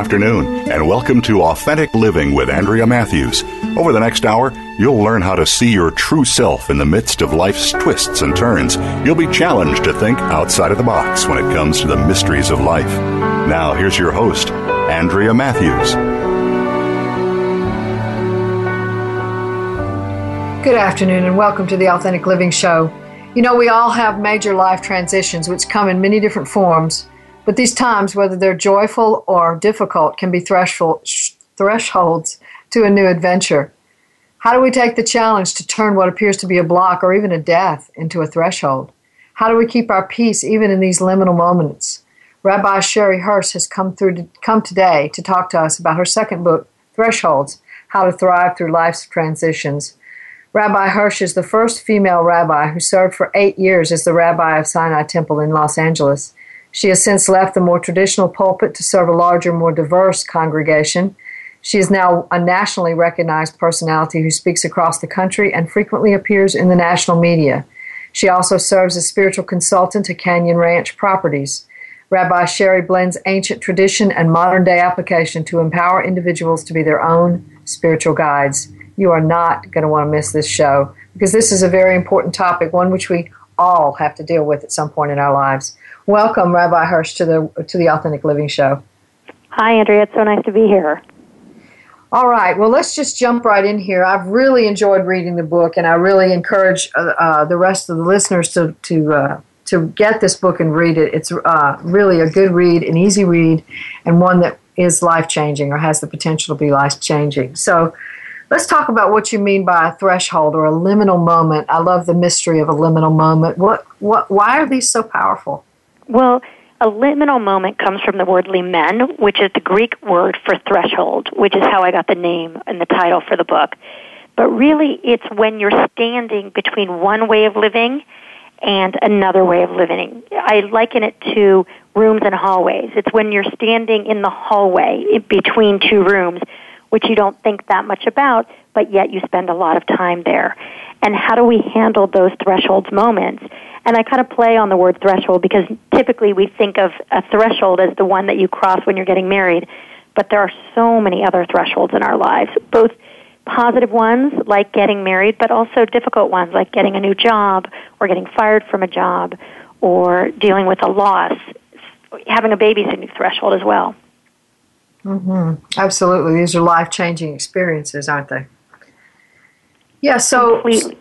Afternoon, and welcome to Authentic Living with Andrea Matthews. Over the next hour, you'll learn how to see your true self in the midst of life's twists and turns. You'll be challenged to think outside of the box when it comes to the mysteries of life. Now, here's your host, Andrea Matthews. Good afternoon, and welcome to the Authentic Living Show. You know, we all have major life transitions which come in many different forms. But these times, whether they're joyful or difficult, can be threshold, thresholds to a new adventure. How do we take the challenge to turn what appears to be a block or even a death into a threshold? How do we keep our peace even in these liminal moments? Rabbi Sherre Hirsch has come through to, come today to talk to us about her second book, Thresholds: How to Thrive Through Life's Transitions. Rabbi Hirsch is the first female rabbi who served for eight years as the rabbi of Sinai Temple in Los Angeles. She has since left the more traditional pulpit to serve a larger, more diverse congregation. She is now a nationally recognized personality who speaks across the country and frequently appears in the national media. She also serves as spiritual consultant to Canyon Ranch Properties. Rabbi Sherre blends ancient tradition and modern day application to empower individuals to be their own spiritual guides. You are not going to want to miss this show because this is a very important topic, one which we all have to deal with at some point in our lives. Welcome, Rabbi Hirsch, to the to the Authentic Living Show. Hi, Andrea. It's so nice to be here. All right. Well, let's just jump right in here. I've really enjoyed reading the book, and I really encourage uh, uh, the rest of the listeners to to uh, to get this book and read it. It's uh, really a good read, an easy read, and one that is life changing or has the potential to be life changing. So. Let's talk about what you mean by a threshold or a liminal moment. I love the mystery of a liminal moment. What, what, why are these so powerful? Well, a liminal moment comes from the word limen, which is the Greek word for threshold, which is how I got the name and the title for the book. But really, it's when you're standing between one way of living and another way of living. I liken it to rooms and hallways. It's when you're standing in the hallway between two rooms, which you don't think that much about, but yet you spend a lot of time there. And how do we handle those thresholds moments? And I kind of play on the word threshold because typically we think of a threshold as the one that you cross when you're getting married, but there are so many other thresholds in our lives, both positive ones like getting married, but also difficult ones like getting a new job or getting fired from a job or dealing with a loss. Having a baby is a new threshold as well. Mm-hmm. Absolutely. These are life changing experiences, aren't they? Yeah, so. Completely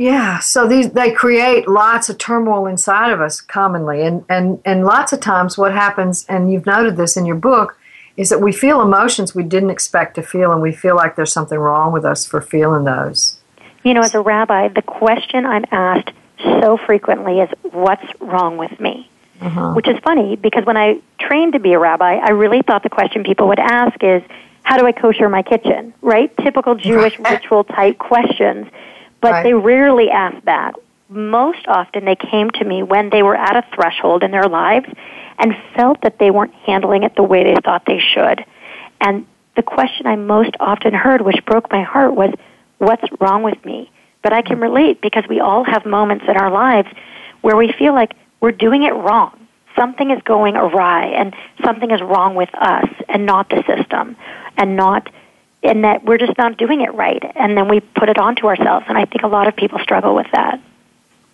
yeah, so these they create lots of turmoil inside of us commonly, and and and lots of times what happens, and you've noted this in your book, is that we feel emotions we didn't expect to feel, and we feel like there's something wrong with us for feeling those. You know, as a rabbi, the question I'm asked so frequently is, "What's wrong with me?" Uh-huh. Which is funny because when I trained to be a rabbi, I really thought the question people would ask is, "How do I kosher my kitchen?" Right? Typical Jewish ritual type questions but right. they rarely ask that. Most often they came to me when they were at a threshold in their lives and felt that they weren't handling it the way they thought they should. And the question I most often heard, which broke my heart, was, What's wrong with me? But I can hmm. relate because we all have moments in our lives where we feel like we're doing it wrong. Something is going awry and something is wrong with us and not the system and not and that we're just not doing it right, and then we put it onto ourselves. And I think a lot of people struggle with that.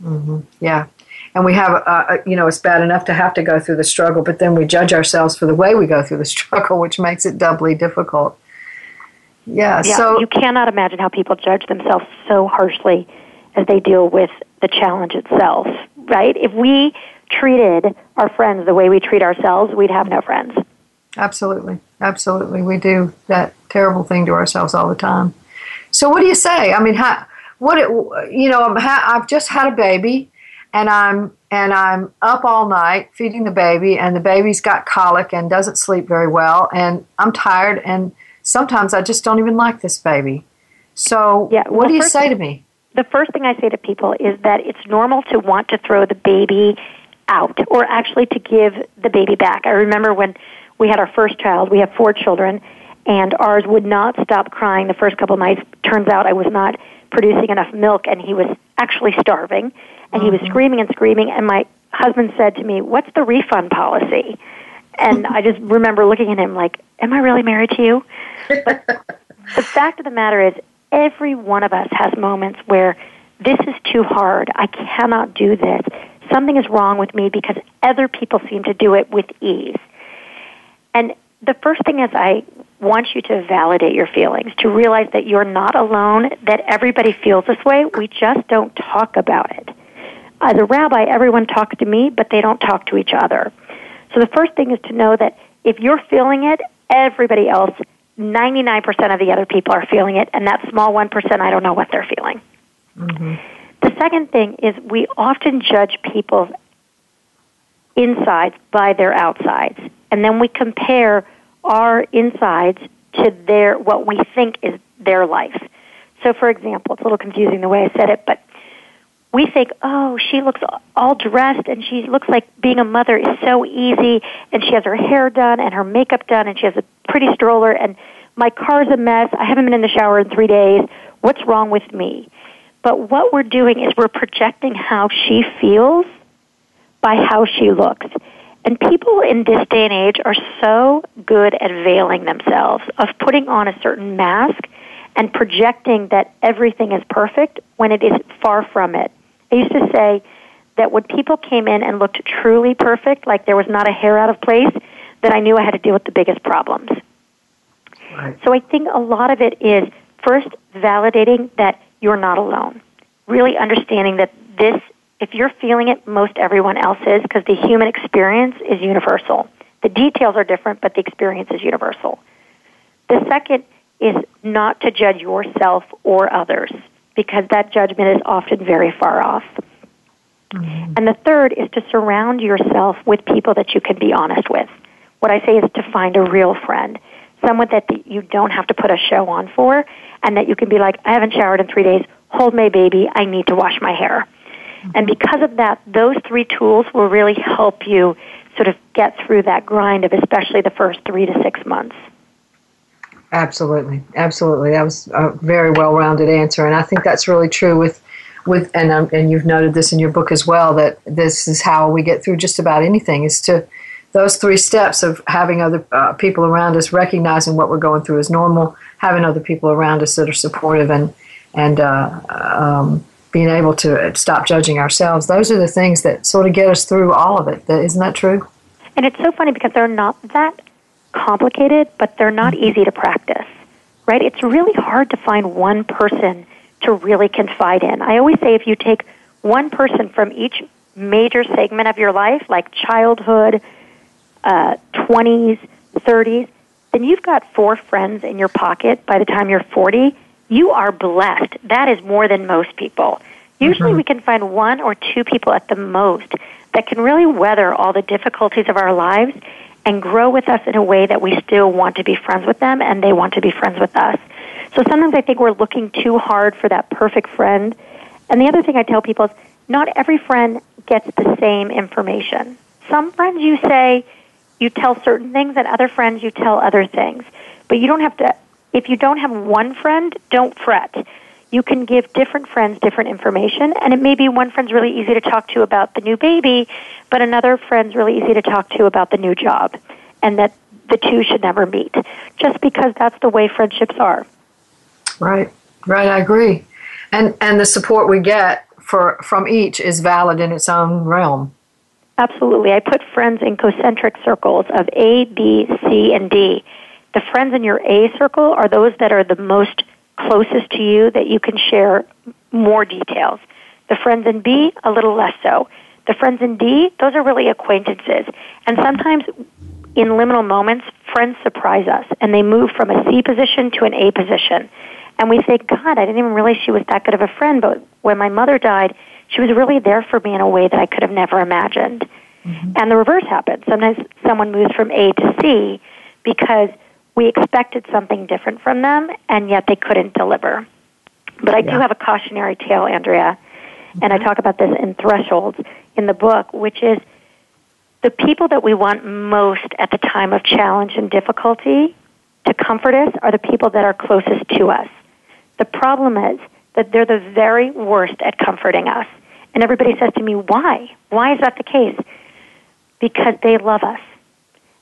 Mm-hmm. Yeah, and we have, uh, you know, it's bad enough to have to go through the struggle, but then we judge ourselves for the way we go through the struggle, which makes it doubly difficult. Yeah, yeah so you cannot imagine how people judge themselves so harshly as they deal with the challenge itself, right? If we treated our friends the way we treat ourselves, we'd have no friends. Absolutely, absolutely, we do that terrible thing to ourselves all the time. So what do you say? I mean, how, what it, you know, I'm ha- I've just had a baby, and I'm and I'm up all night feeding the baby, and the baby's got colic and doesn't sleep very well, and I'm tired, and sometimes I just don't even like this baby. So, yeah, what do you say to me? The first thing I say to people is that it's normal to want to throw the baby out, or actually to give the baby back. I remember when we had our first child. We have four children, and ours would not stop crying the first couple of nights. Turns out I was not producing enough milk, and he was actually starving, and he was mm-hmm. screaming and screaming. And my husband said to me, "What's the refund policy?" And I just remember looking at him like, "Am I really married to you?" But the fact of the matter is, every one of us has moments where this is too hard. I cannot do this. Something is wrong with me because other people seem to do it with ease. And the first thing is I want you to validate your feelings, to realize that you're not alone, that everybody feels this way. We just don't talk about it. As a rabbi, everyone talks to me, but they don't talk to each other. So the first thing is to know that if you're feeling it, everybody else, 99% of the other people are feeling it, and that small 1%, I don't know what they're feeling. Mm-hmm. The second thing is we often judge people's insides by their outsides and then we compare our insides to their what we think is their life. So, for example, it's a little confusing the way I said it, but we think, oh, she looks all dressed and she looks like being a mother is so easy, and she has her hair done and her makeup done, and she has a pretty stroller, and my car's a mess. I haven't been in the shower in three days. What's wrong with me? But what we're doing is we're projecting how she feels by how she looks. And people in this day and age are so good at veiling themselves, of putting on a certain mask and projecting that everything is perfect when it is far from it. I used to say that when people came in and looked truly perfect, like there was not a hair out of place, that I knew I had to deal with the biggest problems. Right. So I think a lot of it is first validating that you're not alone. Really understanding that this if you're feeling it, most everyone else is because the human experience is universal. The details are different, but the experience is universal. The second is not to judge yourself or others because that judgment is often very far off. Mm-hmm. And the third is to surround yourself with people that you can be honest with. What I say is to find a real friend, someone that you don't have to put a show on for, and that you can be like, I haven't showered in three days. Hold my baby. I need to wash my hair. And because of that, those three tools will really help you sort of get through that grind of especially the first three to six months. Absolutely, absolutely. That was a very well-rounded answer, and I think that's really true with, with, and um, and you've noted this in your book as well that this is how we get through just about anything is to those three steps of having other uh, people around us, recognizing what we're going through is normal, having other people around us that are supportive, and and uh, um, being able to stop judging ourselves. Those are the things that sort of get us through all of it. Isn't that true? And it's so funny because they're not that complicated, but they're not mm-hmm. easy to practice, right? It's really hard to find one person to really confide in. I always say if you take one person from each major segment of your life, like childhood, uh, 20s, 30s, then you've got four friends in your pocket by the time you're 40 you are blessed. That is more than most people. Usually mm-hmm. we can find one or two people at the most that can really weather all the difficulties of our lives and grow with us in a way that we still want to be friends with them and they want to be friends with us. So sometimes I think we're looking too hard for that perfect friend. And the other thing I tell people is not every friend gets the same information. Some friends you say you tell certain things and other friends you tell other things. But you don't have to if you don't have one friend, don't fret. You can give different friends different information, and it may be one friend's really easy to talk to about the new baby, but another friend's really easy to talk to about the new job, and that the two should never meet, just because that's the way friendships are. Right, right, I agree. And, and the support we get for, from each is valid in its own realm. Absolutely. I put friends in concentric circles of A, B, C, and D the friends in your A circle are those that are the most closest to you that you can share more details. The friends in B, a little less so. The friends in D, those are really acquaintances. And sometimes in liminal moments, friends surprise us and they move from a C position to an A position. And we say, God, I didn't even realize she was that good of a friend. But when my mother died, she was really there for me in a way that I could have never imagined. Mm-hmm. And the reverse happens. Sometimes someone moves from A to C because we expected something different from them and yet they couldn't deliver. But I yeah. do have a cautionary tale, Andrea, mm-hmm. and I talk about this in Thresholds in the book, which is the people that we want most at the time of challenge and difficulty to comfort us are the people that are closest to us. The problem is that they're the very worst at comforting us. And everybody says to me, why? Why is that the case? Because they love us.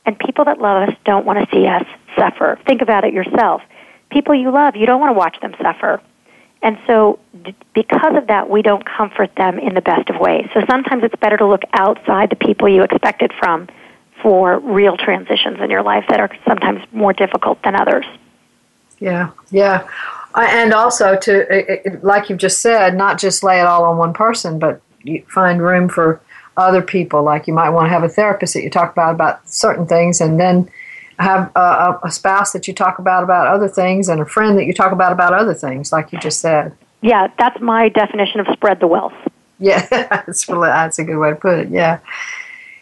And people that love us don't want to see us suffer. Think about it yourself. People you love, you don't want to watch them suffer. And so, because of that, we don't comfort them in the best of ways. So sometimes it's better to look outside the people you expect it from for real transitions in your life that are sometimes more difficult than others. Yeah, yeah. And also, to like you've just said, not just lay it all on one person, but find room for other people. Like you might want to have a therapist that you talk about about certain things, and then have a, a, spouse that you talk about about other things and a friend that you talk about about other things, like you just said. Yeah, that's my definition of spread the wealth. Yeah, that's, really, that's a good way to put it. Yeah.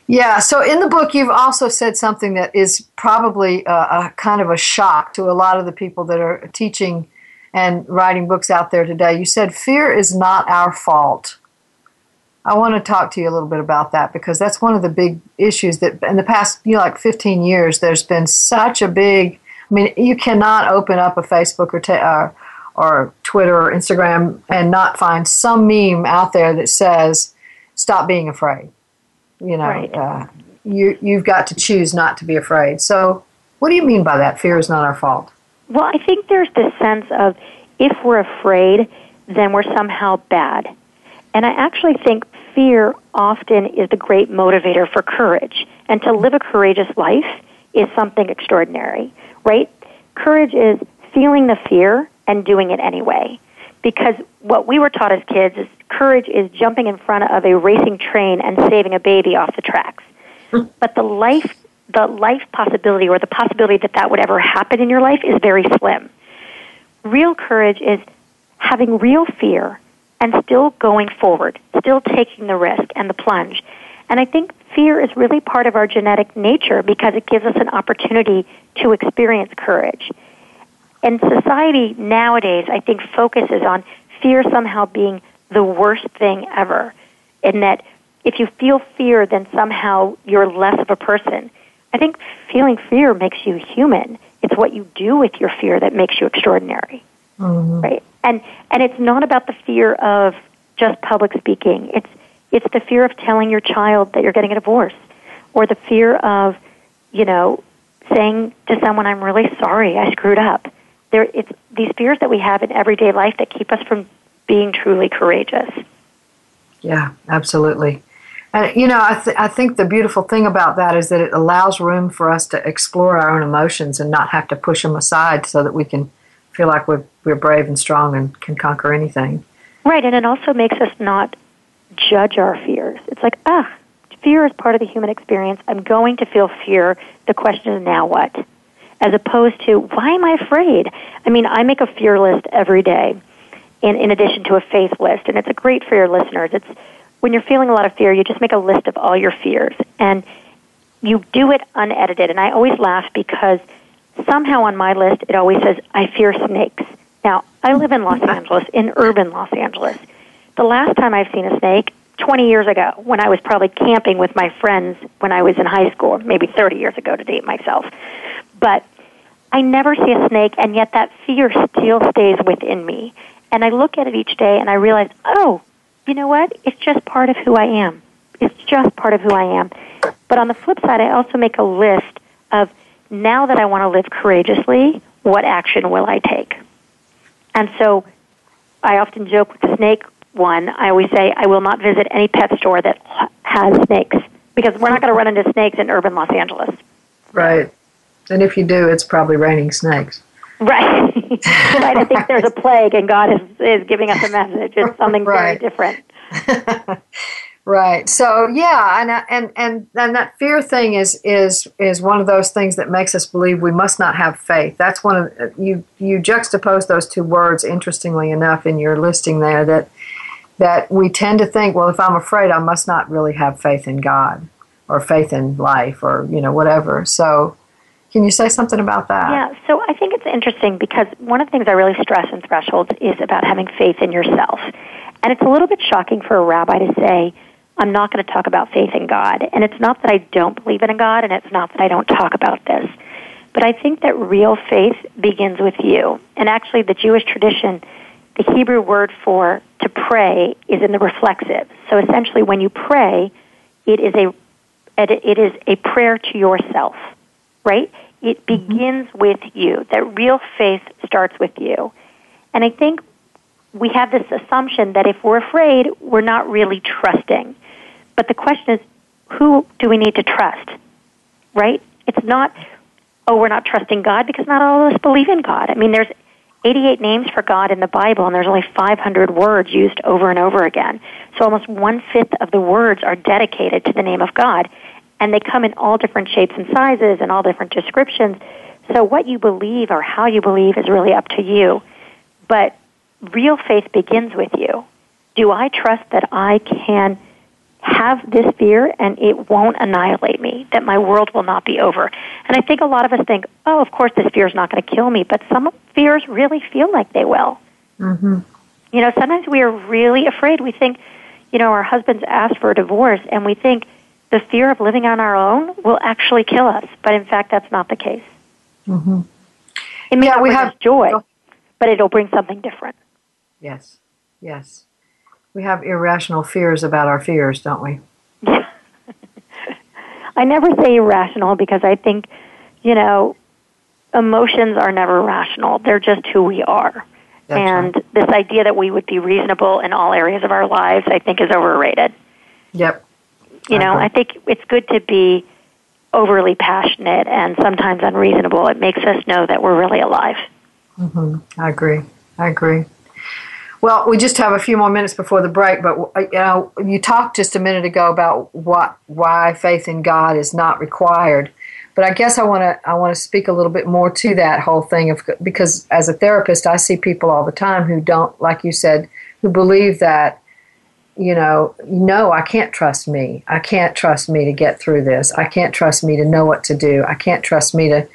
Yeah, so in the book, you've also said something that is probably a, a, kind of a shock to a lot of the people that are teaching and writing books out there today. You said, Fear is not our fault. I want to talk to you a little bit about that because that's one of the big issues that in the past, you know, like 15 years, there's been such a big. I mean, you cannot open up a Facebook or uh, or Twitter or Instagram and not find some meme out there that says, "Stop being afraid." You know, right. uh, you you've got to choose not to be afraid. So, what do you mean by that? Fear is not our fault. Well, I think there's this sense of if we're afraid, then we're somehow bad. And I actually think fear often is the great motivator for courage. And to live a courageous life is something extraordinary, right? Courage is feeling the fear and doing it anyway. Because what we were taught as kids is courage is jumping in front of a racing train and saving a baby off the tracks. but the life the life possibility or the possibility that that would ever happen in your life is very slim. Real courage is having real fear and still going forward, still taking the risk and the plunge. And I think fear is really part of our genetic nature because it gives us an opportunity to experience courage. And society nowadays, I think, focuses on fear somehow being the worst thing ever. In that if you feel fear, then somehow you're less of a person. I think feeling fear makes you human. It's what you do with your fear that makes you extraordinary. Mm-hmm. Right? And and it's not about the fear of just public speaking. It's it's the fear of telling your child that you're getting a divorce or the fear of, you know, saying to someone I'm really sorry, I screwed up. There it's these fears that we have in everyday life that keep us from being truly courageous. Yeah, absolutely. And you know, I, th- I think the beautiful thing about that is that it allows room for us to explore our own emotions and not have to push them aside so that we can feel like we're, we're brave and strong and can conquer anything. Right, and it also makes us not judge our fears. It's like, ah, fear is part of the human experience. I'm going to feel fear. The question is now what? As opposed to, why am I afraid? I mean, I make a fear list every day in, in addition to a faith list, and it's a great for your listeners. It's when you're feeling a lot of fear, you just make a list of all your fears, and you do it unedited. And I always laugh because – somehow on my list it always says I fear snakes. Now, I live in Los Angeles, in urban Los Angeles. The last time I've seen a snake, 20 years ago, when I was probably camping with my friends when I was in high school, maybe 30 years ago to date myself. But I never see a snake, and yet that fear still stays within me. And I look at it each day and I realize, oh, you know what? It's just part of who I am. It's just part of who I am. But on the flip side, I also make a list of now that I want to live courageously, what action will I take? And so I often joke with the snake one. I always say, I will not visit any pet store that has snakes because we're not going to run into snakes in urban Los Angeles. Right. And if you do, it's probably raining snakes. Right. right. I think there's a plague and God is, is giving us a message. It's something right. very different. Right. So yeah, and and and and that fear thing is is is one of those things that makes us believe we must not have faith. That's one of you you juxtapose those two words interestingly enough in your listing there that that we tend to think, well, if I'm afraid, I must not really have faith in God or faith in life or you know whatever. So can you say something about that? Yeah, so I think it's interesting because one of the things I really stress in thresholds is about having faith in yourself. And it's a little bit shocking for a rabbi to say, I'm not going to talk about faith in God. And it's not that I don't believe in a God, and it's not that I don't talk about this. But I think that real faith begins with you. And actually, the Jewish tradition, the Hebrew word for to pray is in the reflexive. So essentially, when you pray, it is a it is a prayer to yourself, right? It mm-hmm. begins with you. That real faith starts with you. And I think we have this assumption that if we're afraid, we're not really trusting. But the question is, who do we need to trust? Right? It's not, oh, we're not trusting God because not all of us believe in God. I mean, there's 88 names for God in the Bible, and there's only 500 words used over and over again. So almost one fifth of the words are dedicated to the name of God. And they come in all different shapes and sizes and all different descriptions. So what you believe or how you believe is really up to you. But real faith begins with you. Do I trust that I can have this fear and it won't annihilate me, that my world will not be over? And I think a lot of us think, oh, of course this fear is not going to kill me, but some fears really feel like they will. Mm-hmm. You know, sometimes we are really afraid. We think, you know, our husbands ask for a divorce and we think the fear of living on our own will actually kill us. But in fact, that's not the case. Mm-hmm. It may yeah, not we bring have, joy, but it'll bring something different. Yes, yes. We have irrational fears about our fears, don't we? I never say irrational because I think, you know, emotions are never rational. They're just who we are. That's and right. this idea that we would be reasonable in all areas of our lives, I think, is overrated. Yep. You know. I think it's good to be overly passionate and sometimes unreasonable. It makes us know that we're really alive. Mm-hmm. I agree. I agree. Well, we just have a few more minutes before the break, but uh, you know, you talked just a minute ago about what why faith in God is not required. But I guess I want to I want to speak a little bit more to that whole thing of because as a therapist, I see people all the time who don't, like you said, who believe that you know, no, I can't trust me. I can't trust me to get through this. I can't trust me to know what to do. I can't trust me to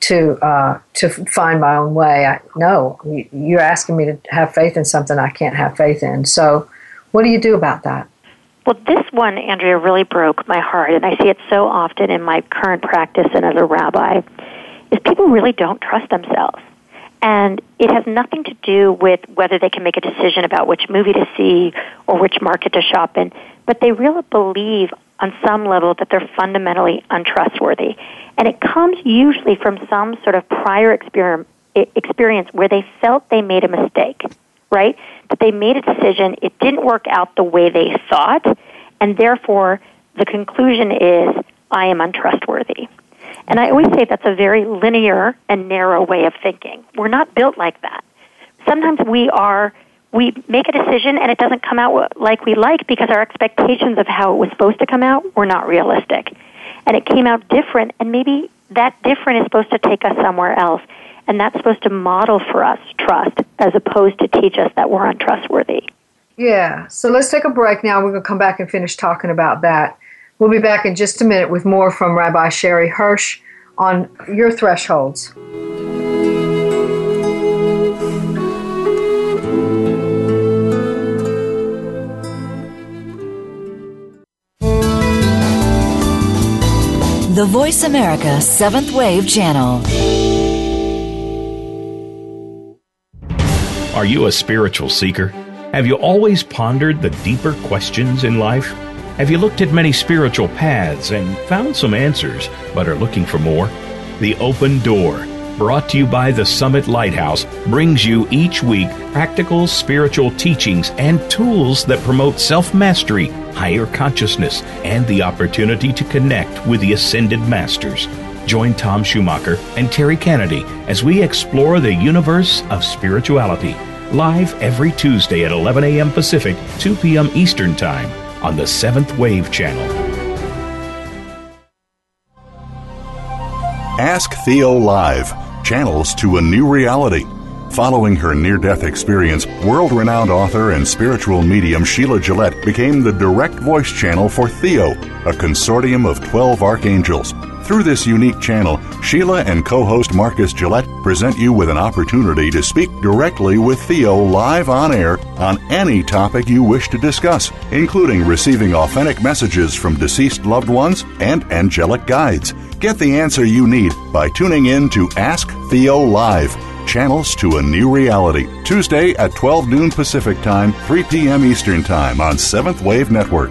to uh, to find my own way. I, no, you're asking me to have faith in something I can't have faith in. So, what do you do about that? Well, this one, Andrea, really broke my heart, and I see it so often in my current practice and as a rabbi. Is people really don't trust themselves, and it has nothing to do with whether they can make a decision about which movie to see or which market to shop in, but they really believe on some level that they're fundamentally untrustworthy. And it comes usually from some sort of prior experience where they felt they made a mistake, right? That they made a decision, it didn't work out the way they thought, and therefore the conclusion is, I am untrustworthy. And I always say that's a very linear and narrow way of thinking. We're not built like that. Sometimes we are we make a decision and it doesn't come out like we like because our expectations of how it was supposed to come out were not realistic. And it came out different, and maybe that different is supposed to take us somewhere else. And that's supposed to model for us trust as opposed to teach us that we're untrustworthy. Yeah. So let's take a break now. We're going to come back and finish talking about that. We'll be back in just a minute with more from Rabbi Sherre Hirsch on your thresholds. The Voice America Seventh Wave Channel. Are you a spiritual seeker? Have you always pondered the deeper questions in life? Have you looked at many spiritual paths and found some answers, but are looking for more? The Open Door brought to you by the Summit Lighthouse, brings you each week practical spiritual teachings and tools that promote self mastery, higher consciousness, and the opportunity to connect with the ascended masters. Join Tom Schumacher and Terry Kennedy as we explore the universe of spirituality. Live every Tuesday at 11 a.m. Pacific, 2 p.m. Eastern Time on the Seventh Wave Channel. Ask Theo Live channels to a new reality. Following her near death experience, world renowned author and spiritual medium Sheila Gillette became the direct voice channel for Theo, a consortium of 12 archangels. Through this unique channel, Sheila and co host Marcus Gillette present you with an opportunity to speak directly with Theo live on air on any topic you wish to discuss, including receiving authentic messages from deceased loved ones and angelic guides. Get the answer you need by tuning in to Ask Theo Live. Channels to a New Reality, Tuesday at 12 noon Pacific Time, 3 p.m. Eastern Time on Seventh Wave Network.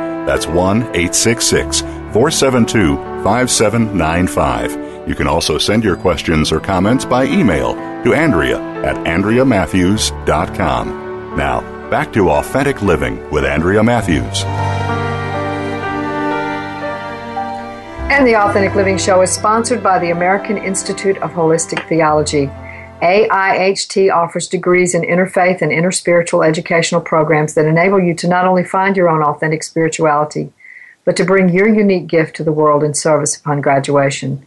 That's 1 866 472 5795. You can also send your questions or comments by email to Andrea at AndreaMatthews.com. Now, back to Authentic Living with Andrea Matthews. And the Authentic Living Show is sponsored by the American Institute of Holistic Theology. AIHT offers degrees in interfaith and interspiritual educational programs that enable you to not only find your own authentic spirituality, but to bring your unique gift to the world in service upon graduation.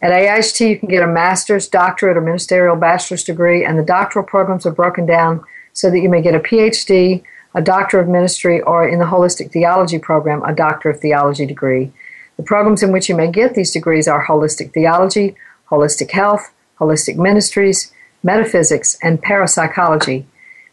At AIHT, you can get a master's, doctorate, or ministerial bachelor's degree, and the doctoral programs are broken down so that you may get a PhD, a Doctor of Ministry, or in the Holistic Theology program, a Doctor of Theology degree. The programs in which you may get these degrees are Holistic Theology, Holistic Health, holistic ministries, metaphysics, and parapsychology.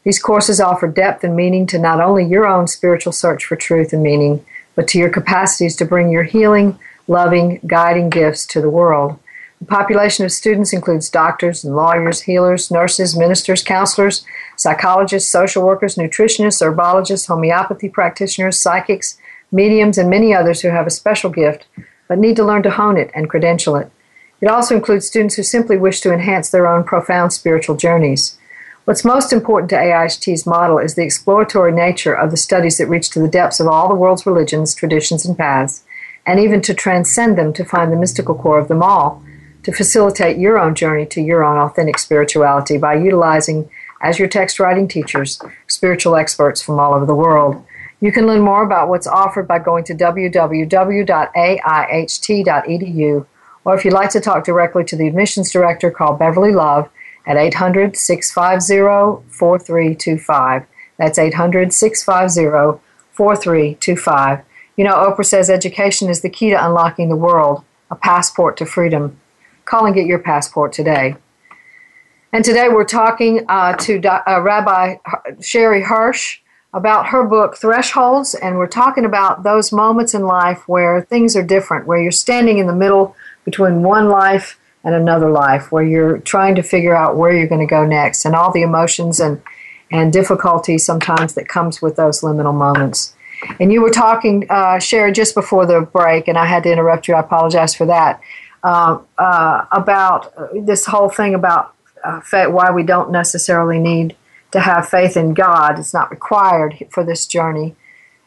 These courses offer depth and meaning to not only your own spiritual search for truth and meaning, but to your capacities to bring your healing, loving, guiding gifts to the world. The population of students includes doctors and lawyers, healers, nurses, ministers, counselors, psychologists, social workers, nutritionists, herbologists, homeopathy practitioners, psychics, mediums, and many others who have a special gift but need to learn to hone it and credential it. It also includes students who simply wish to enhance their own profound spiritual journeys. What's most important to AIHT's model is the exploratory nature of the studies that reach to the depths of all the world's religions, traditions, and paths, and even to transcend them to find the mystical core of them all, to facilitate your own journey to your own authentic spirituality by utilizing, as your text writing teachers, spiritual experts from all over the world. You can learn more about what's offered by going to www.aiht.edu or if you'd like to talk directly to the admissions director, call Beverly Love at 800 650 4325. That's 800 650 4325. You know, Oprah says education is the key to unlocking the world, a passport to freedom. Call and get your passport today. And today we're talking uh, to uh, Rabbi Sherre Hirsch about her book Thresholds, and we're talking about those moments in life where things are different, where you're standing in the middle between one life and another life where you're trying to figure out where you're going to go next and all the emotions and and difficulty sometimes that comes with those liminal moments. And you were talking, uh, Sherre, just before the break, and I had to interrupt you. I apologize for that. Uh, uh, about this whole thing about uh, faith, why we don't necessarily need to have faith in God. It's not required for this journey.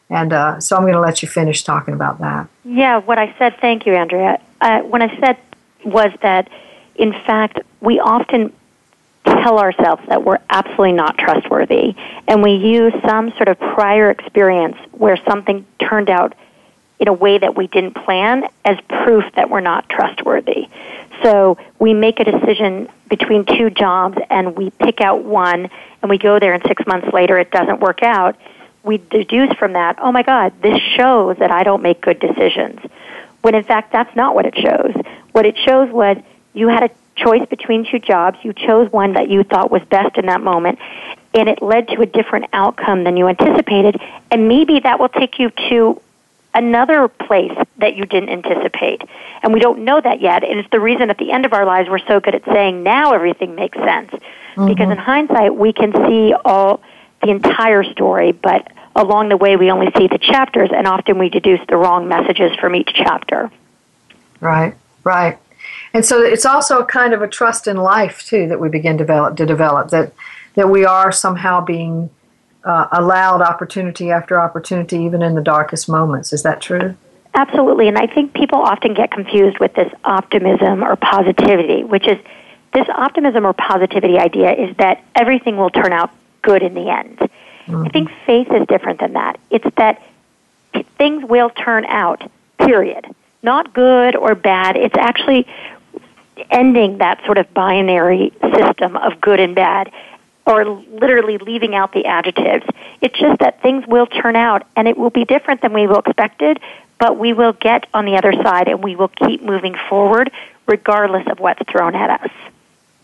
And uh, so I'm going to let you finish talking about that. Yeah, what I said, thank you, Andrea. Uh, what I said was that, in fact, we often tell ourselves that we're absolutely not trustworthy, and we use some sort of prior experience where something turned out in a way that we didn't plan as proof that we're not trustworthy. So we make a decision between two jobs and we pick out one and we go there and six months later it doesn't work out we deduce from that, oh my God, this shows that I don't make good decisions. When in fact, that's not what it shows. What it shows was you had a choice between two jobs. You chose one that you thought was best in that moment, and it led to a different outcome than you anticipated. And maybe that will take you to another place that you didn't anticipate. And we don't know that yet. And it's the reason at the end of our lives we're so good at saying, now everything makes sense Mm-hmm. Because in hindsight, we can see all the entire story, but along the way, we only see the chapters, and often we deduce the wrong messages from each chapter. Right, right. And so it's also a kind of a trust in life too that we begin develop, to develop that that we are somehow being uh, allowed opportunity after opportunity, even in the darkest moments. Is that true? Absolutely, and I think people often get confused with this optimism or positivity, which is this optimism or positivity idea is that everything will turn out good in the end. Mm-hmm. I think faith is different than that. It's that things will turn out, period. Not good or bad. It's actually ending that sort of binary system of good and bad or literally leaving out the adjectives. It's just that things will turn out and it will be different than we will expected, but we will get on the other side and we will keep moving forward regardless of what's thrown at us.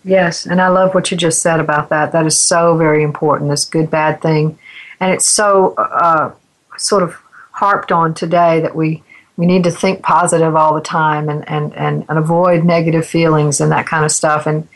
Yes, and I love what you just said about that. That is so very important, this good bad thing. And it's so uh, sort of harped on today that we, we need to think positive all the time and, and, and, and avoid negative feelings and that kind of stuff. And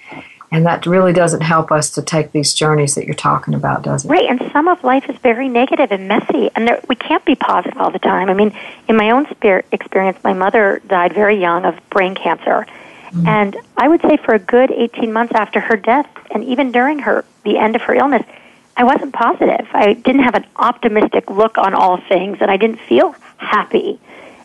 and that really doesn't help us to take these journeys that you're talking about, does it? Right, and some of life is very negative and messy, and there, we can't be positive all the time. I mean, in my own spirit experience, my mother died very young of brain cancer, mm-hmm. and I would say for a good 18 months after her death, and even during her the end of her illness, I wasn't positive. I didn't have an optimistic look on all things, and I didn't feel happy.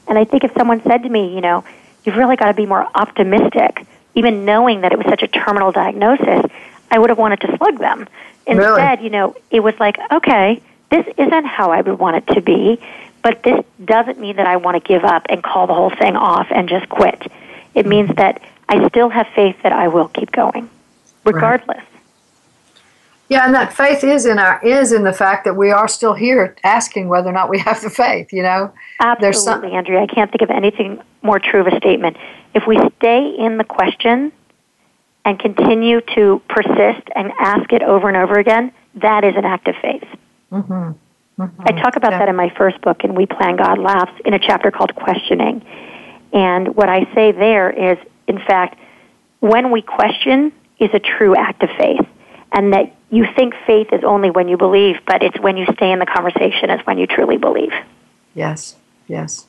And I think if someone said to me, you know, you've really got to be more optimistic even knowing that it was such a terminal diagnosis, I would have wanted to slug them. Instead, really? you know, it was like, okay, this isn't how I would want it to be, but this doesn't mean that I want to give up and call the whole thing off and just quit. It means mm-hmm. that I still have faith that I will keep going, regardless. Right. Yeah, and that faith is in our is in the fact that we are still here asking whether or not we have the faith. You know, absolutely, some- Andrea. I can't think of anything more true of a statement. If we stay in the question and continue to persist and ask it over and over again, that is an act of faith. Mm-hmm. Mm-hmm. I talk about yeah. that in my first book, in We Plan God Laughs, in a chapter called Questioning. And what I say there is, in fact, when we question is a true act of faith. And that you think faith is only when you believe, but it's when you stay in the conversation is when you truly believe. Yes, yes.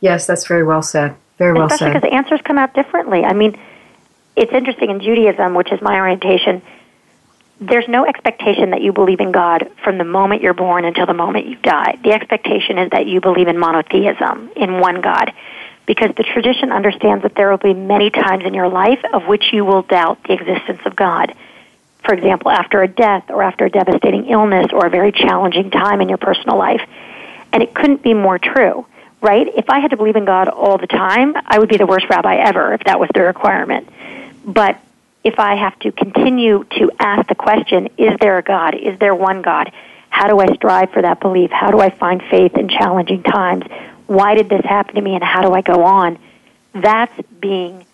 Yes, that's very well said. Very well Especially said. because the answers come out differently. I mean, it's interesting in Judaism, which is my orientation, there's no expectation that you believe in God from the moment you're born until the moment you die. The expectation is that you believe in monotheism, in one God, because the tradition understands that there will be many times in your life of which you will doubt the existence of God. For example, after a death or after a devastating illness or a very challenging time in your personal life. And it couldn't be more true right? If I had to believe in God all the time, I would be the worst rabbi ever if that was the requirement. But if I have to continue to ask the question, is there a God? Is there one God? How do I strive for that belief? How do I find faith in challenging times? Why did this happen to me and how do I go on? That's being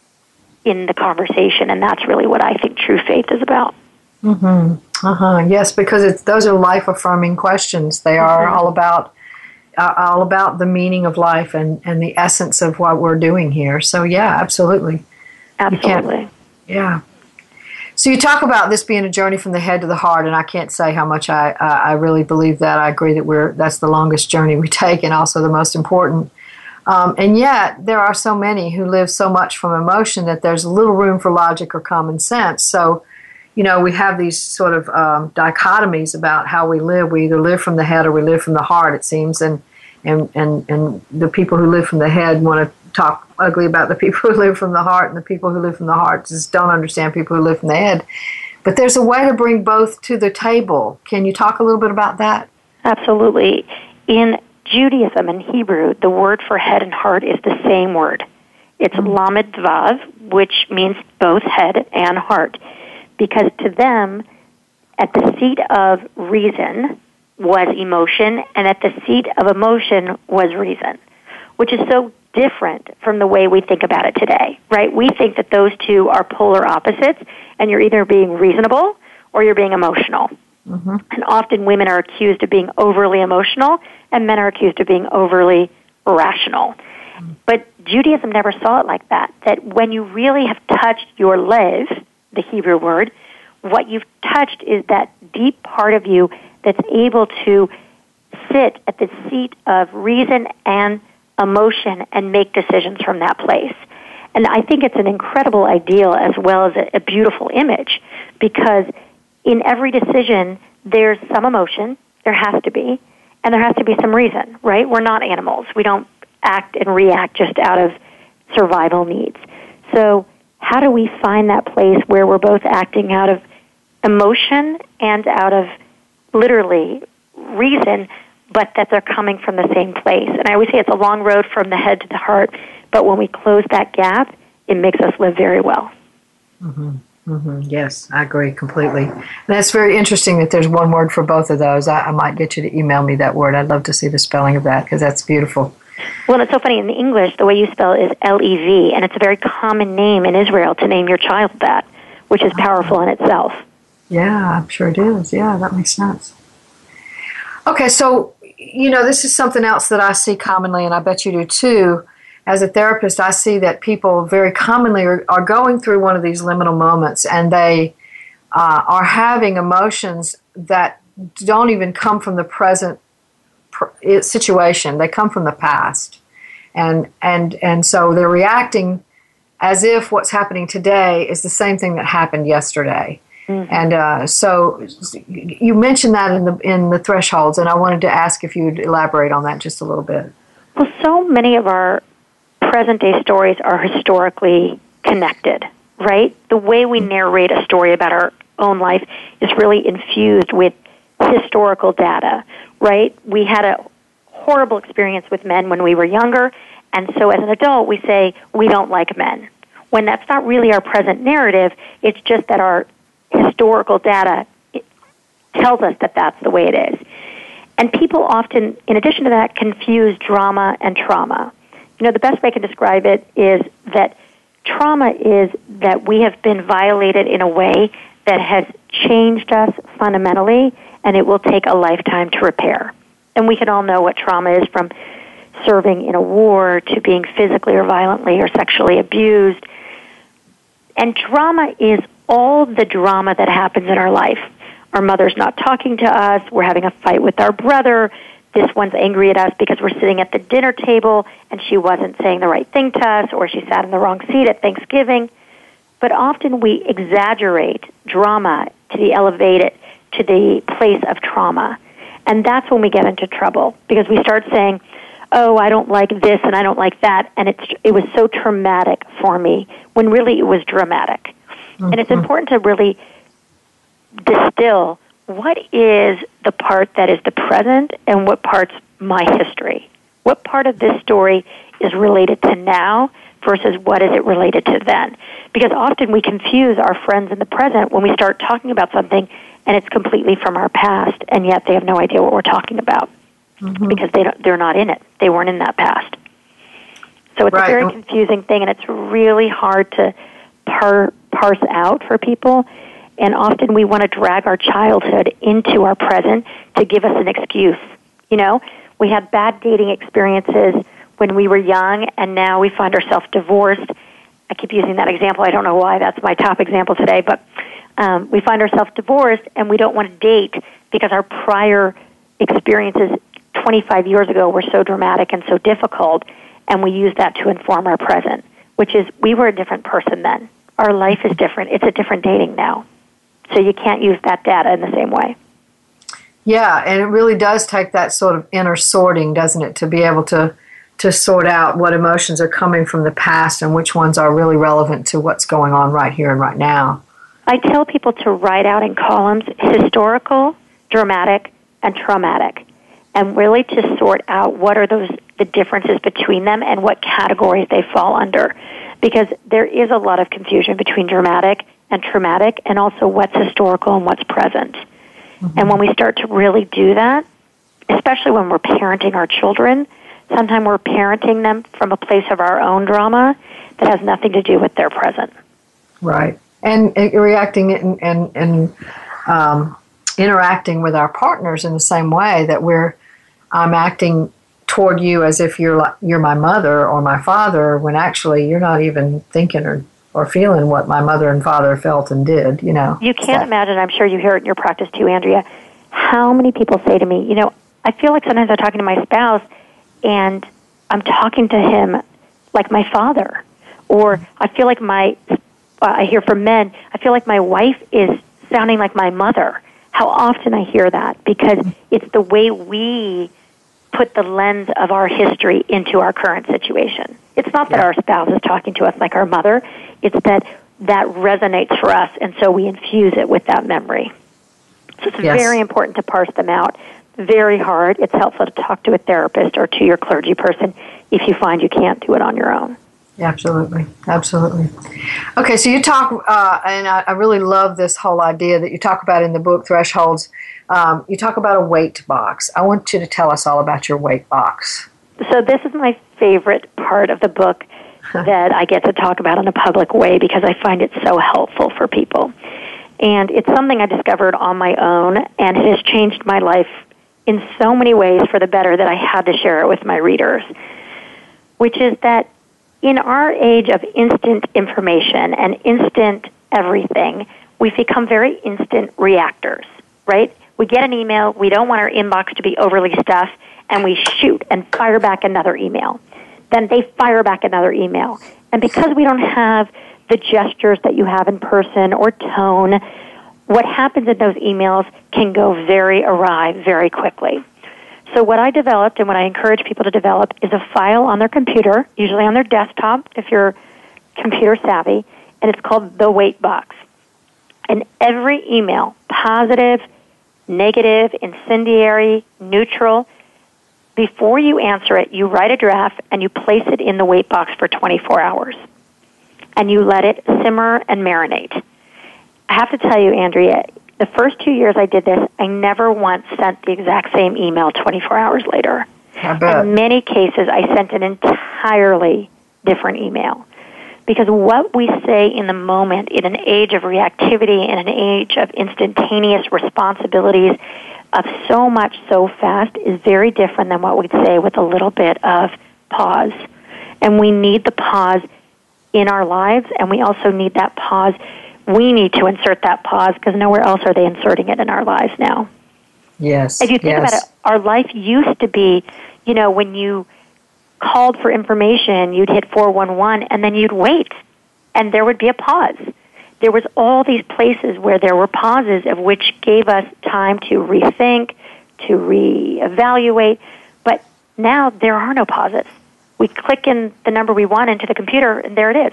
in the conversation, and that's really what I think true faith is about. Mm-hmm. Uh-huh. Yes, because it's, those are life affirming questions. They are mm-hmm. all about uh, all about the meaning of life and, and the essence of what we're doing here. So, yeah, absolutely. Absolutely. Yeah. So, you talk about this being a journey from the head to the heart, and I can't say how much I, I really believe that. I agree that we're that's the longest journey we take and also the most important. Um, and yet, there are so many who live so much from emotion that there's little room for logic or common sense. So, you know, we have these sort of um, dichotomies about how we live. We either live from the head or we live from the heart, it seems. And and and and the people who live from the head want to talk ugly about the people who live from the heart, and the people who live from the heart just don't understand people who live from the head. But there's a way to bring both to the table. Can you talk a little bit about that? Absolutely. In Judaism and Hebrew, the word for head and heart is the same word. It's mm-hmm. lamed vav, which means both head and heart, because to them, at the seat of reason, was emotion, and at the seat of emotion was reason, which is so different from the way we think about it today, right? We think that those two are polar opposites, and you're either being reasonable or you're being emotional. Mm-hmm. And often women are accused of being overly emotional, and men are accused of being overly rational. Mm-hmm. But Judaism never saw it like that, that when you really have touched your lev, the Hebrew word, what you've touched is that deep part of you that's able to sit at the seat of reason and emotion and make decisions from that place. And I think it's an incredible ideal as well as a, a beautiful image because in every decision, there's some emotion, there has to be, and there has to be some reason, right? We're not animals. We don't act and react just out of survival needs. So, how do we find that place where we're both acting out of emotion and out of literally reason, but that they're coming from the same place? And I always say it's a long road from the head to the heart, but when we close that gap, it makes us live very well. Mm-hmm. Mm-hmm. Yes, I agree completely. And that's very interesting that there's one word for both of those. I, I might get you to email me that word. I'd love to see the spelling of that because that's beautiful. Well, it's so funny. In the English, the way you spell it is L E V, and it's a very common name in Israel to name your child that, which is powerful in itself. Yeah, I'm sure it is. Yeah, that makes sense. Okay, so, you know, this is something else that I see commonly, and I bet you do too. As a therapist, I see that people very commonly are, are going through one of these liminal moments and they uh, are having emotions that don't even come from the present situation. They come from the past, and and and so they're reacting as if what's happening today is the same thing that happened yesterday. Mm-hmm. And uh, so you mentioned that in the in the thresholds, and I wanted to ask if you'd elaborate on that just a little bit. Well, so many of our present day stories are historically connected, right? The way we narrate a story about our own life is really infused with historical data, right? We had a horrible experience with men when we were younger, and so as an adult we say we don't like men. When that's not really our present narrative, it's just that our historical data tells us that that's the way it is. And people often, in addition to that, confuse drama and trauma. You know, the best way I can describe it is that trauma is that we have been violated in a way that has changed us fundamentally and it will take a lifetime to repair. And we can all know what trauma is from serving in a war to being physically or violently or sexually abused. And trauma is all the drama that happens in our life. Our mother's not talking to us, we're having a fight with our brother, this one's angry at us because we're sitting at the dinner table and she wasn't saying the right thing to us or she sat in the wrong seat at Thanksgiving. But often we exaggerate drama to the elevated to the place of trauma. And that's when we get into trouble because we start saying, "Oh, I don't like this and I don't like that," and it's it was so traumatic for me when really it was dramatic. Mm-hmm. And it's mm-hmm. important to really distill what is the part that is the present and what part's my history. What part of this story is related to now versus what is it related to then? Because often we confuse our friends in the present when we start talking about something and it's completely from our past, and yet they have no idea what we're talking about mm-hmm. because they don't, they're not in it. They weren't in that past. So it's right. a very confusing thing, and it's really hard to par- parse out for people. And often we want to drag our childhood into our present to give us an excuse. You know, we had bad dating experiences when we were young, and now we find ourselves divorced. I keep using that example. I don't know why that's my top example today, but um, we find ourselves divorced and we don't want to date because our prior experiences 25 years ago were so dramatic and so difficult, and we use that to inform our present, which is we were a different person then. Our life is different. It's a different dating now. So you can't use that data in the same way. Yeah, and it really does take that sort of inner sorting, doesn't it, to be able to to sort out what emotions are coming from the past and which ones are really relevant to what's going on right here and right now. I tell people to write out in columns historical, dramatic, and traumatic, and really to sort out what are those the differences between them and what categories they fall under, because there is a lot of confusion between dramatic and traumatic, and also what's historical and what's present. Mm-hmm. And when we start to really do that, especially when we're parenting our children, sometimes we're parenting them from a place of our own drama that has nothing to do with their present. Right and, and reacting and and, and um, interacting with our partners in the same way that we're I'm acting toward you as if you're like, you're my mother or my father when actually you're not even thinking or or feeling what my mother and father felt and did, you know. You can't so. imagine, I'm sure you hear it in your practice too, Andrea, how many people say to me, you know, I feel like sometimes I'm talking to my spouse and I'm talking to him like my father. Or I feel like my, uh, I hear from men, I feel like my wife is sounding like my mother. How often I hear that because it's the way we put the lens of our history into our current situation. It's not that yeah. our spouse is talking to us like our mother, it's that that resonates for us, and so we infuse it with that memory. So it's yes. very important to parse them out. Very hard. It's helpful to talk to a therapist or to your clergy person if you find you can't do it on your own. Absolutely, absolutely. Okay, so you talk, uh, and I, I, really love this whole idea that you talk about in the book Thresholds. Um, you talk about a wait box. I want you to tell us all about your wait box. So this is my favorite part of the book that I get to talk about in a public way because I find it so helpful for people. And it's something I discovered on my own, and it has changed my life in so many ways for the better that I had to share it with my readers. Which is that in our age of instant information and instant everything, we've become very instant reactors, right? We get an email, we don't want our inbox to be overly stuffed, and we shoot and fire back another email. Then they fire back another email. And because we don't have the gestures that you have in person or tone, what happens in those emails can go very awry very quickly. So what I developed and what I encourage people to develop is a file on their computer, usually on their desktop if you're computer savvy, and it's called the wait box. And every email, positive, negative, incendiary, neutral, before you answer it, you write a draft and you place it in the wait box for 24 hours. And you let it simmer and marinate. I have to tell you, Andrea, the first two years I did this, I never once sent the exact same email 24 hours later. In many cases, I sent an entirely different email. Because what we say in the moment, in an age of reactivity, in an age of instantaneous responsibilities, of so much so fast is very different than what we'd say with a little bit of pause. And we need the pause in our lives, and we also need that pause. We need to insert that pause because nowhere else are they inserting it in our lives now. Yes. If you think yes. about it, our life used to be, you know, when you called for information, you'd hit 411 and then you'd wait and there would be a pause there was all these places where there were pauses of which gave us time to rethink, to reevaluate. But now there are no pauses. We click in the number we want into the computer, and there it is.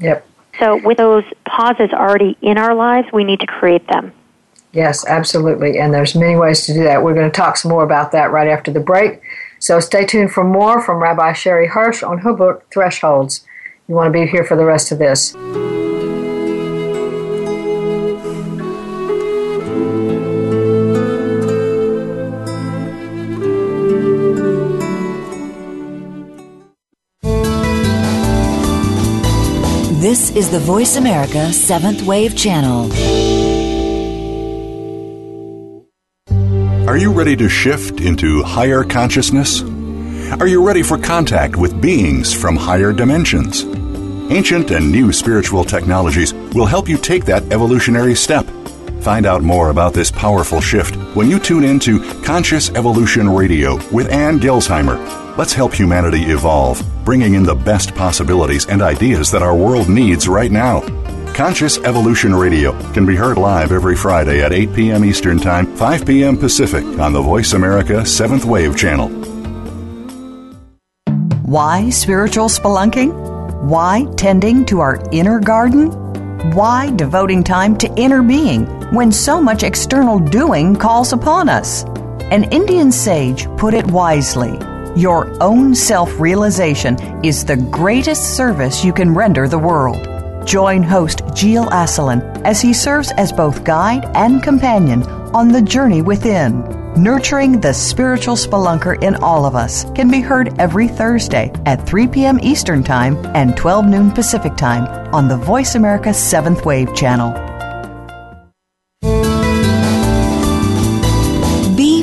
Yep. So with those pauses already in our lives, we need to create them. Yes, absolutely. And there's many ways to do that. We're going to talk some more about that right after the break. So stay tuned for more from Rabbi Sherre Hirsch on her book, Thresholds. You want to be here for the rest of this. Is the Voice America Seventh Wave Channel. Are you ready to shift into higher consciousness? Are you ready for contact with beings from higher dimensions? Ancient and new spiritual technologies will help you take that evolutionary step. Find out more about this powerful shift when you tune in to Conscious Evolution Radio with Ann Gelsheimer. Let's help humanity evolve bringing in the best possibilities and ideas that our world needs right now. Conscious Evolution Radio can be heard live every Friday at 8 p.m. Eastern Time, 5 p.m. Pacific on the Voice America 7th Wave channel. Why spiritual spelunking? Why tending to our inner garden? Why devoting time to inner being when so much external doing calls upon us? An Indian sage put it wisely your own self realization is the greatest service you can render the world. Join host Gilles Asselin as he serves as both guide and companion on the journey within. Nurturing the spiritual spelunker in all of us can be heard every Thursday at 3 p.m. Eastern Time and 12 noon Pacific Time on the Voice America 7th Wave channel.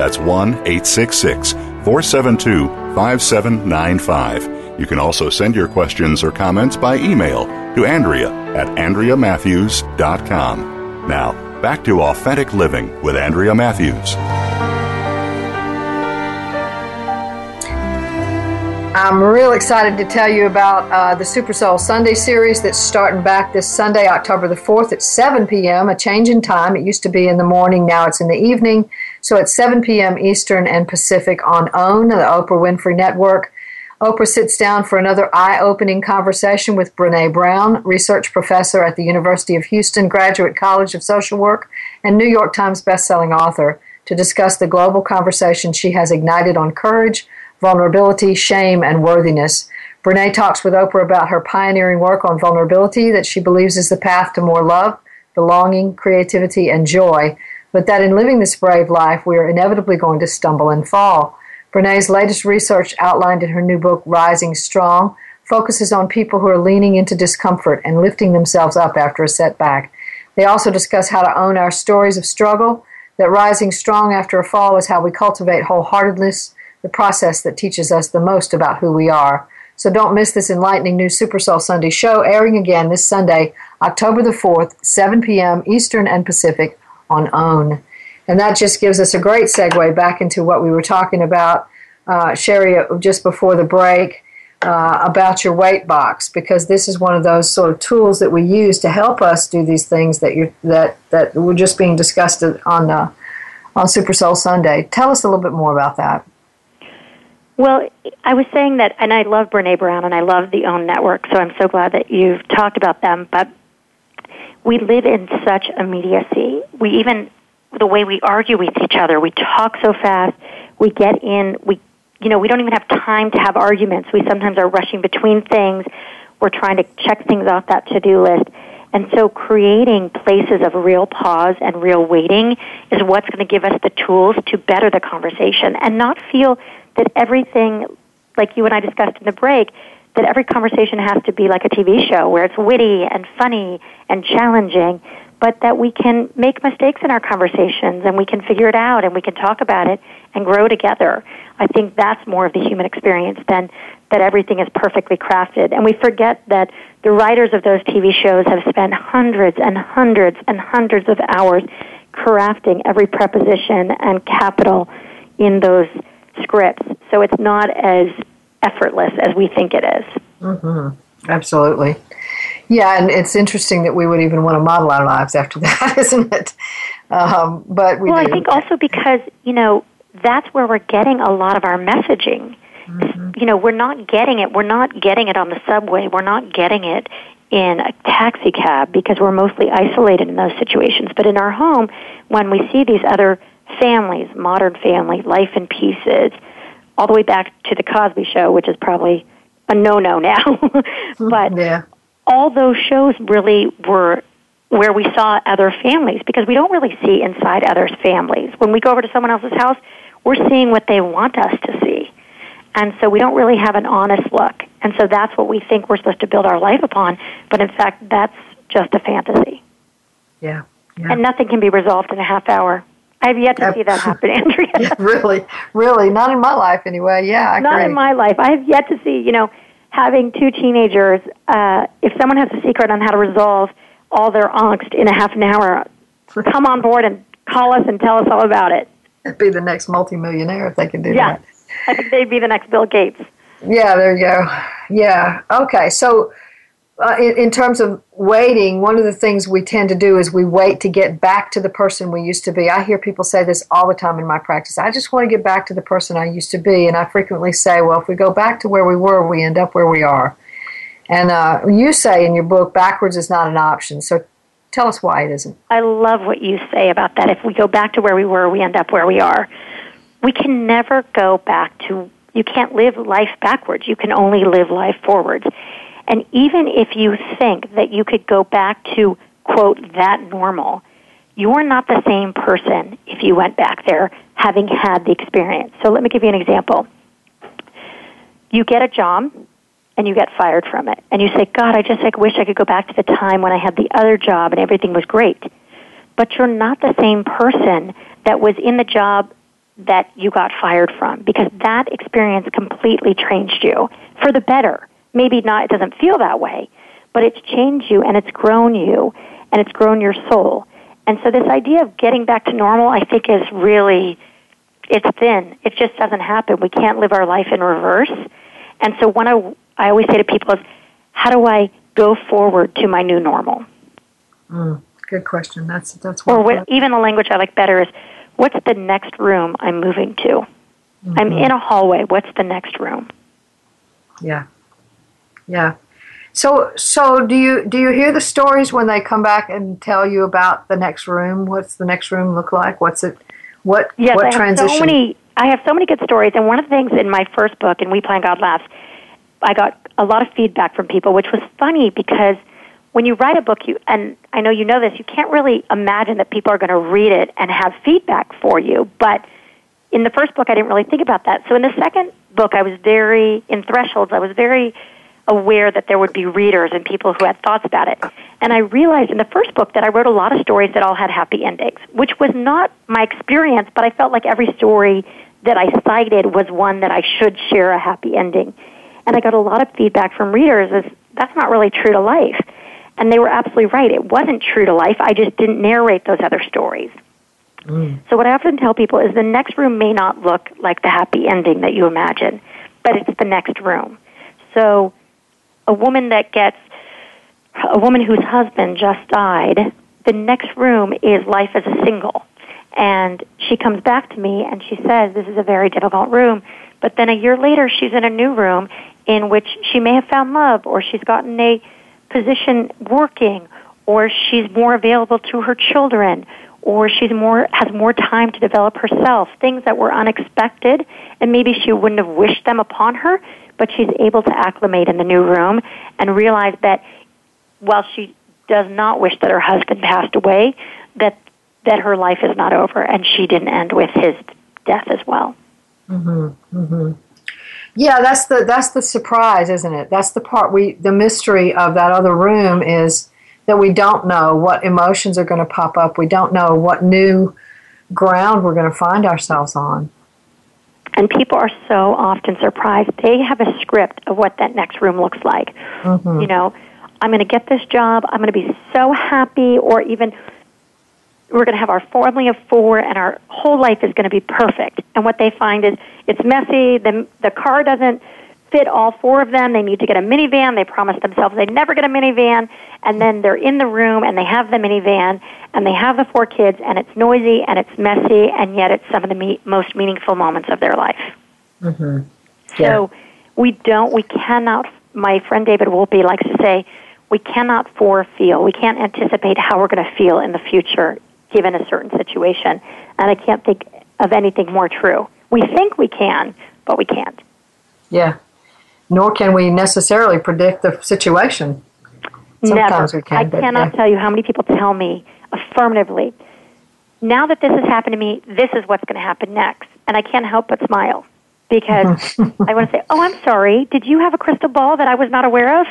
That's 1 866 472 5795. You can also send your questions or comments by email to Andrea at AndreaMatthews.com. Now, back to Authentic Living with Andrea Matthews. I'm real excited to tell you about uh, the Super Soul Sunday series that's starting back this Sunday, October the 4th at 7 p.m., a change in time. It used to be in the morning, now it's in the evening. So at 7 p.m. Eastern and Pacific on OWN, the Oprah Winfrey Network. Oprah sits down for another eye opening conversation with Brene Brown, research professor at the University of Houston Graduate College of Social Work and New York Times bestselling author, to discuss the global conversation she has ignited on courage vulnerability, shame, and worthiness. Brene talks with Oprah about her pioneering work on vulnerability that she believes is the path to more love, belonging, creativity, and joy, but that in living this brave life, we are inevitably going to stumble and fall. Brene's latest research, outlined in her new book, Rising Strong, focuses on people who are leaning into discomfort and lifting themselves up after a setback. They also discuss how to own our stories of struggle, that rising strong after a fall is how we cultivate wholeheartedness, the process that teaches us the most about who we are. So don't miss this enlightening new Super Soul Sunday show airing again this Sunday, October the 4th, 7 p.m. Eastern and Pacific on OWN. And that just gives us a great segue back into what we were talking about, uh, Sherre, uh, just before the break. Uh, about your wait box because this is one of those sort of tools that we use to help us do these things that you that that were just being discussed on uh, on Super Soul Sunday. Tell us a little bit more about that. Well, I was saying that, and I love Brene Brown and I love the OWN Network, so I'm so glad that you've talked about them. But we live in such immediacy. We even, the way we argue with each other, we talk so fast, we get in, we, you know, we don't even have time to have arguments. We sometimes are rushing between things. We're trying to check things off that to do list. And so creating places of real pause and real waiting is what's going to give us the tools to better the conversation and not feel that everything, like you and I discussed in the break, that every conversation has to be like a TV show where it's witty and funny and challenging, but that we can make mistakes in our conversations and we can figure it out and we can talk about it and grow together. I think that's more of the human experience than that everything is perfectly crafted. And we forget that the writers of those TV shows have spent hundreds and hundreds and hundreds of hours crafting every preposition and capital in those scripts. So it's not as effortless as we think it is. Mm-hmm. Absolutely. Yeah, and it's interesting that we would even want to model our lives after that, isn't it? Um, but we well, do. I think also because you know that's where we're getting a lot of our messaging. Mm-hmm. You know, we're not getting it. We're not getting it on the subway. We're not getting it in a taxi cab because we're mostly isolated in those situations. But in our home, when we see these other families, modern family, life in pieces, all the way back to the Cosby Show, which is probably a no-no now. but yeah. all those shows really were where we saw other families because we don't really see inside others' families. When we go over to someone else's house, we're seeing what they want us to see. And so we don't really have an honest look. And so that's what we think we're supposed to build our life upon. But in fact, that's just a fantasy. Yeah. yeah. And nothing can be resolved in a half hour. I've yet to see that happen, Andrea. really, really, not in my life anyway. Yeah, I not agree. in my life. I have yet to see, you know, having two teenagers. Uh, if someone has a secret on how to resolve all their angst in a half an hour, come on board and call us and tell us all about it. Be the next multimillionaire if they can do yeah. that. I think they'd be the next Bill Gates. Yeah, there you go. Yeah. Okay. So uh, in, in, terms of waiting, one of the things we tend to do is we wait to get back to the person we used to be. I hear people say this all the time in my practice. I just want to get back to the person I used to be. And I frequently say, well, if we go back to where we were, we end up where we are. And uh, you say in your book, backwards is not an option. So tell us why it isn't. I love what you say about that. If we go back to where we were, we end up where we are. We can never go back to, you can't live life backwards. You can only live life forwards. And even if you think that you could go back to, quote, that normal, you're not the same person if you went back there having had the experience. So let me give you an example. you get a job and you get fired from it. And you say, God, I just like, wish I could go back to the time when I had the other job and everything was great. But you're not the same person that was in the job that you got fired from because that experience completely changed you for the better. Maybe not, it doesn't feel that way, but it's changed you and it's grown you and it's grown your soul. And so this idea of getting back to normal, I think is really, it's thin. It just doesn't happen. We can't live our life in reverse. And so when I, I always say to people is, how do I go forward to my new normal? Mm, good question. That's that's or what, even the language I like better is, what's the next room I'm moving to? Mm-hmm. I'm in a hallway. What's the next room? Yeah, yeah. So so do you do you hear the stories when they come back and tell you about the next room? What's the next room look like? What's it? What yes, what I have? So many, I have so many good stories, and one of the things in my first book, and We Plan God Laughs, I got a lot of feedback from people, which was funny because when you write a book, you and I know you know this, you can't really imagine that people are going to read it and have feedback for you. But in the first book, I didn't really think about that. So in the second book, I was very in thresholds. I was very aware that there would be readers and people who had thoughts about it. And I realized in the first book that I wrote a lot of stories that all had happy endings, which was not my experience, but I felt like every story that I cited was one that I should share a happy ending. And I got a lot of feedback from readers as that's not really true to life. And they were absolutely right. It wasn't true to life. I just didn't narrate those other stories. Mm. So what I often tell people is the next room may not look like the happy ending that you imagine, but it's the next room. So a woman that gets a woman whose husband just died, the next room is life as a single. And she comes back to me and she says, This is a very difficult room. But then a year later, she's in a new room in which she may have found love or she's gotten a position working or she's more available to her children or she's more has more time to develop herself things that were unexpected and maybe she wouldn't have wished them upon her but she's able to acclimate in the new room and realize that while she does not wish that her husband passed away that that her life is not over and she didn't end with his death as well mhm mhm yeah, that's the that's the surprise, isn't it? That's the part we the mystery of that other room is that we don't know what emotions are going to pop up. We don't know what new ground we're going to find ourselves on. And people are so often surprised. They have a script of what that next room looks like. Mm-hmm. You know, I'm going to get this job. I'm going to be so happy, or even we're going to have our family of four and our whole life is going to be perfect. And what they find is it's messy. The, the car doesn't fit all four of them. They need to get a minivan. They promise themselves they'd never get a minivan. And then they're in the room and they have the minivan and they have the four kids and it's noisy and it's messy and yet it's some of the me- most meaningful moments of their life. Mm-hmm. Yeah. So we don't, we cannot, my friend David Wolpe likes to say, we cannot forefeel. We can't anticipate how we're going to feel in the future given a certain situation. And I can't think of anything more true. We think we can, but we can't. Yeah. Nor can we necessarily predict the situation. Sometimes Never. we can. I cannot yeah. tell you how many people tell me affirmatively, now that this has happened to me, this is what's going to happen next. And I can't help but smile because I want to say, oh, I'm sorry. Did you have a crystal ball that I was not aware of?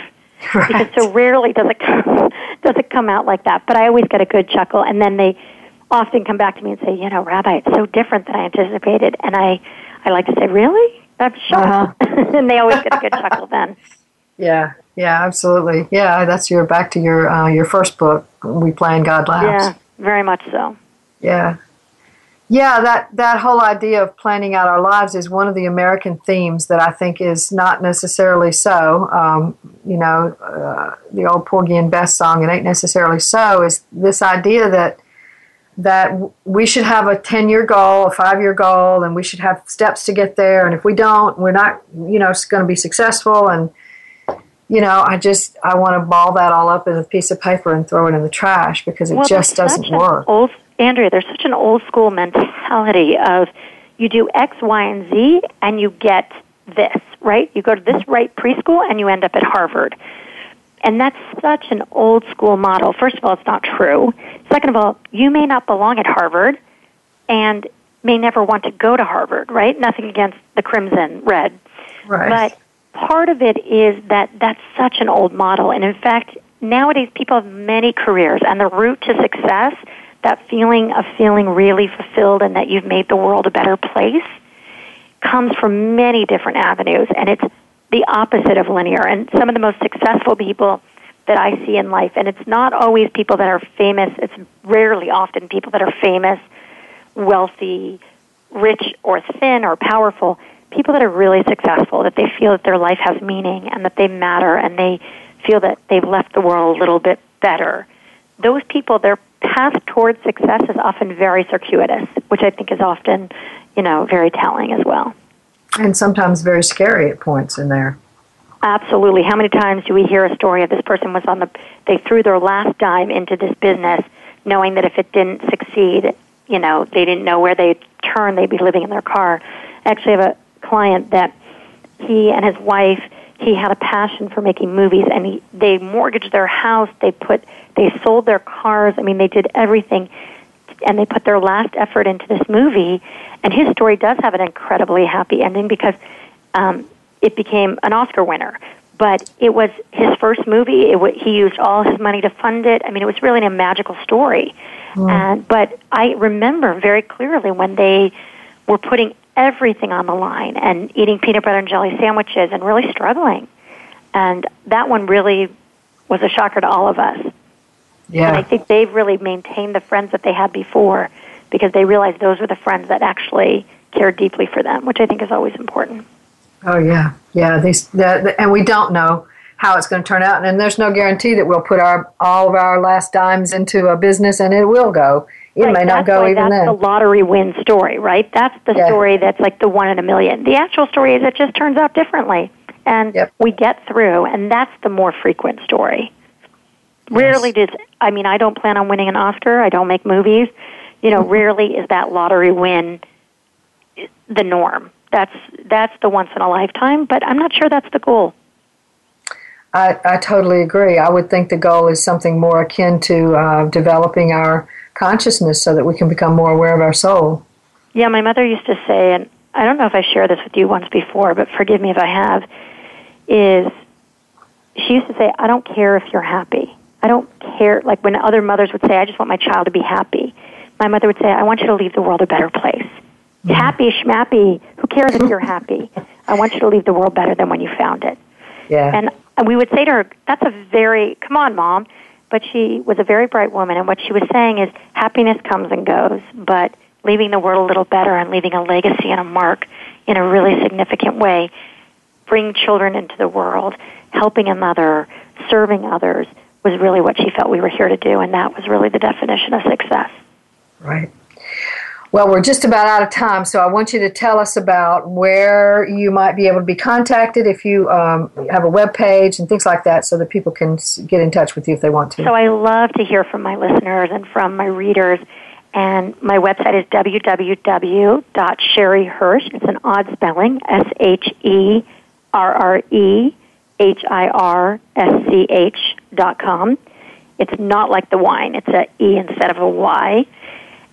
Right. Because so rarely does it come, does it come out like that. But I always get a good chuckle, and then they often come back to me and say, you know, Rabbi, it's so different than I anticipated. And I, I like to say, really? I'm shocked. Uh-huh. and they always get a good chuckle then. Yeah, yeah, absolutely. Yeah, that's your back to your uh, your first book. We plan God laughs. Yeah, very much so. Yeah, yeah, that, that whole idea of planning out our lives is one of the American themes that I think is not necessarily so. Um, you know, uh, the old Porgy and Bess song, "It Ain't Necessarily So," is this idea that that we should have a 10 year goal, a five year goal, and we should have steps to get there. And if we don't, we're not, you know, going to be successful. And, you know, I just, I want to ball that all up in a piece of paper and throw it in the trash because it well, just doesn't work. Old Andrea, there's such an old school mentality of you do X, Y, and Z, and you get this, right? You go to this right preschool, and you end up at Harvard. And that's such an old school model. First of all, it's not true. Second of all, you may not belong at Harvard and may never want to go to Harvard, right? Nothing against the crimson red. Right. But part of it is that that's such an old model. And in fact, nowadays people have many careers, and the route to success, that feeling of feeling really fulfilled and that you've made the world a better place, comes from many different avenues. And it's the opposite of linear. And some of the most successful people that I see in life, and it's not always people that are famous, it's rarely often people that are famous, wealthy, rich, or thin, or powerful. People that are really successful, that they feel that their life has meaning and that they matter and they feel that they've left the world a little bit better. Those people, their path towards success is often very circuitous, which I think is often, you know, very telling as well. And sometimes very scary at points in there. Absolutely. How many times do we hear a story of this person was on the they threw their last dime into this business knowing that if it didn't succeed, you know, they didn't know where they'd turn, they'd be living in their car. I actually have a client that he and his wife he had a passion for making movies and he, they mortgaged their house, they put they sold their cars, I mean they did everything and they put their last effort into this movie and his story does have an incredibly happy ending because um, it became an Oscar winner. But it was his first movie. It w- he used all his money to fund it. I mean, it was really a magical story. Mm. And but I remember very clearly when they were putting everything on the line and eating peanut butter and jelly sandwiches and really struggling. And that one really was a shocker to all of us. Yeah. And I think they've really maintained the friends that they had before because they realized those were the friends that actually cared deeply for them, which I think is always important. Oh yeah, yeah. These the, the, and we don't know how it's going to turn out, and there's no guarantee that we'll put our all of our last dimes into a business and it will go. It right, may not go why even that's then. the lottery win story, right? That's the Yeah. story that's like the one in a million. The actual story is it just turns out differently, and Yep. we get through, and that's the more frequent story. Rarely does I mean I don't plan on winning an Oscar. I don't make movies. You know, mm-hmm. rarely is that lottery win the norm. That's that's the once in a lifetime, but I'm not sure that's the goal. I, I totally agree. I would think the goal is something more akin to uh, developing our consciousness so that we can become more aware of our soul. Yeah, my mother used to say, and I don't know if I shared this with you once before, but forgive me if I have, is she used to say, I don't care if you're happy. I don't care, like when other mothers would say, I just want my child to be happy. My mother would say, I want you to leave the world a better place. Happy, schmappy, cares if you're happy? I want you to leave the world better than when you found it. Yeah. And and we would say to her, "That's a very come on, mom." But she was a very bright woman, and what she was saying is, happiness comes and goes, but leaving the world a little better and leaving a legacy and a mark in a really significant way, bring children into the world, helping another, serving others, was really what she felt we were here to do, and that was really the definition of success. Right. Well, we're just about out of time, so I want you to tell us about where you might be able to be contacted if you um, have a web page and things like that, so that people can get in touch with you if they want to. So I love to hear from my listeners and from my readers. And my website is www.sherrehirsch. It's an odd spelling, S H E R R E H I R S C H dot com. It's not like the wine. It's a E instead of a Y.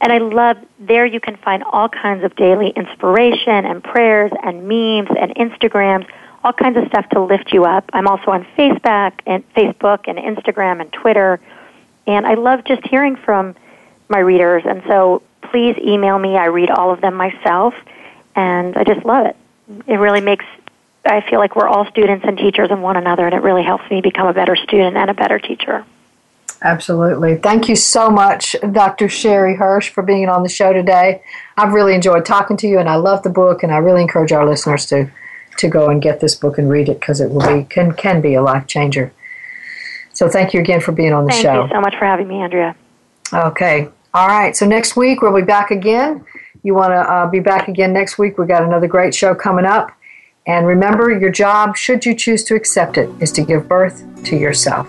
And I love there you can find all kinds of daily inspiration and prayers and memes and Instagrams, all kinds of stuff to lift you up. I'm also on Facebook and Facebook and Instagram and Twitter. And I love just hearing from my readers. And so please email me. I read all of them myself. And I just love it. It really makes I feel like we're all students and teachers of one another and it really helps me become a better student and a better teacher. Absolutely. Thank you so much, Dr. Sherre Hirsch, for being on the show today. I've really enjoyed talking to you, and I love the book, and I really encourage our listeners to, to go and get this book and read it because it will be can can be a life changer. So thank you again for being on the Thank show. Thank you so much for having me, Andrea. Okay. All right. So next week we'll be back again. You want to uh, be back again next week? We've got another great show coming up. And remember, your job, should you choose to accept it, is to give birth to yourself.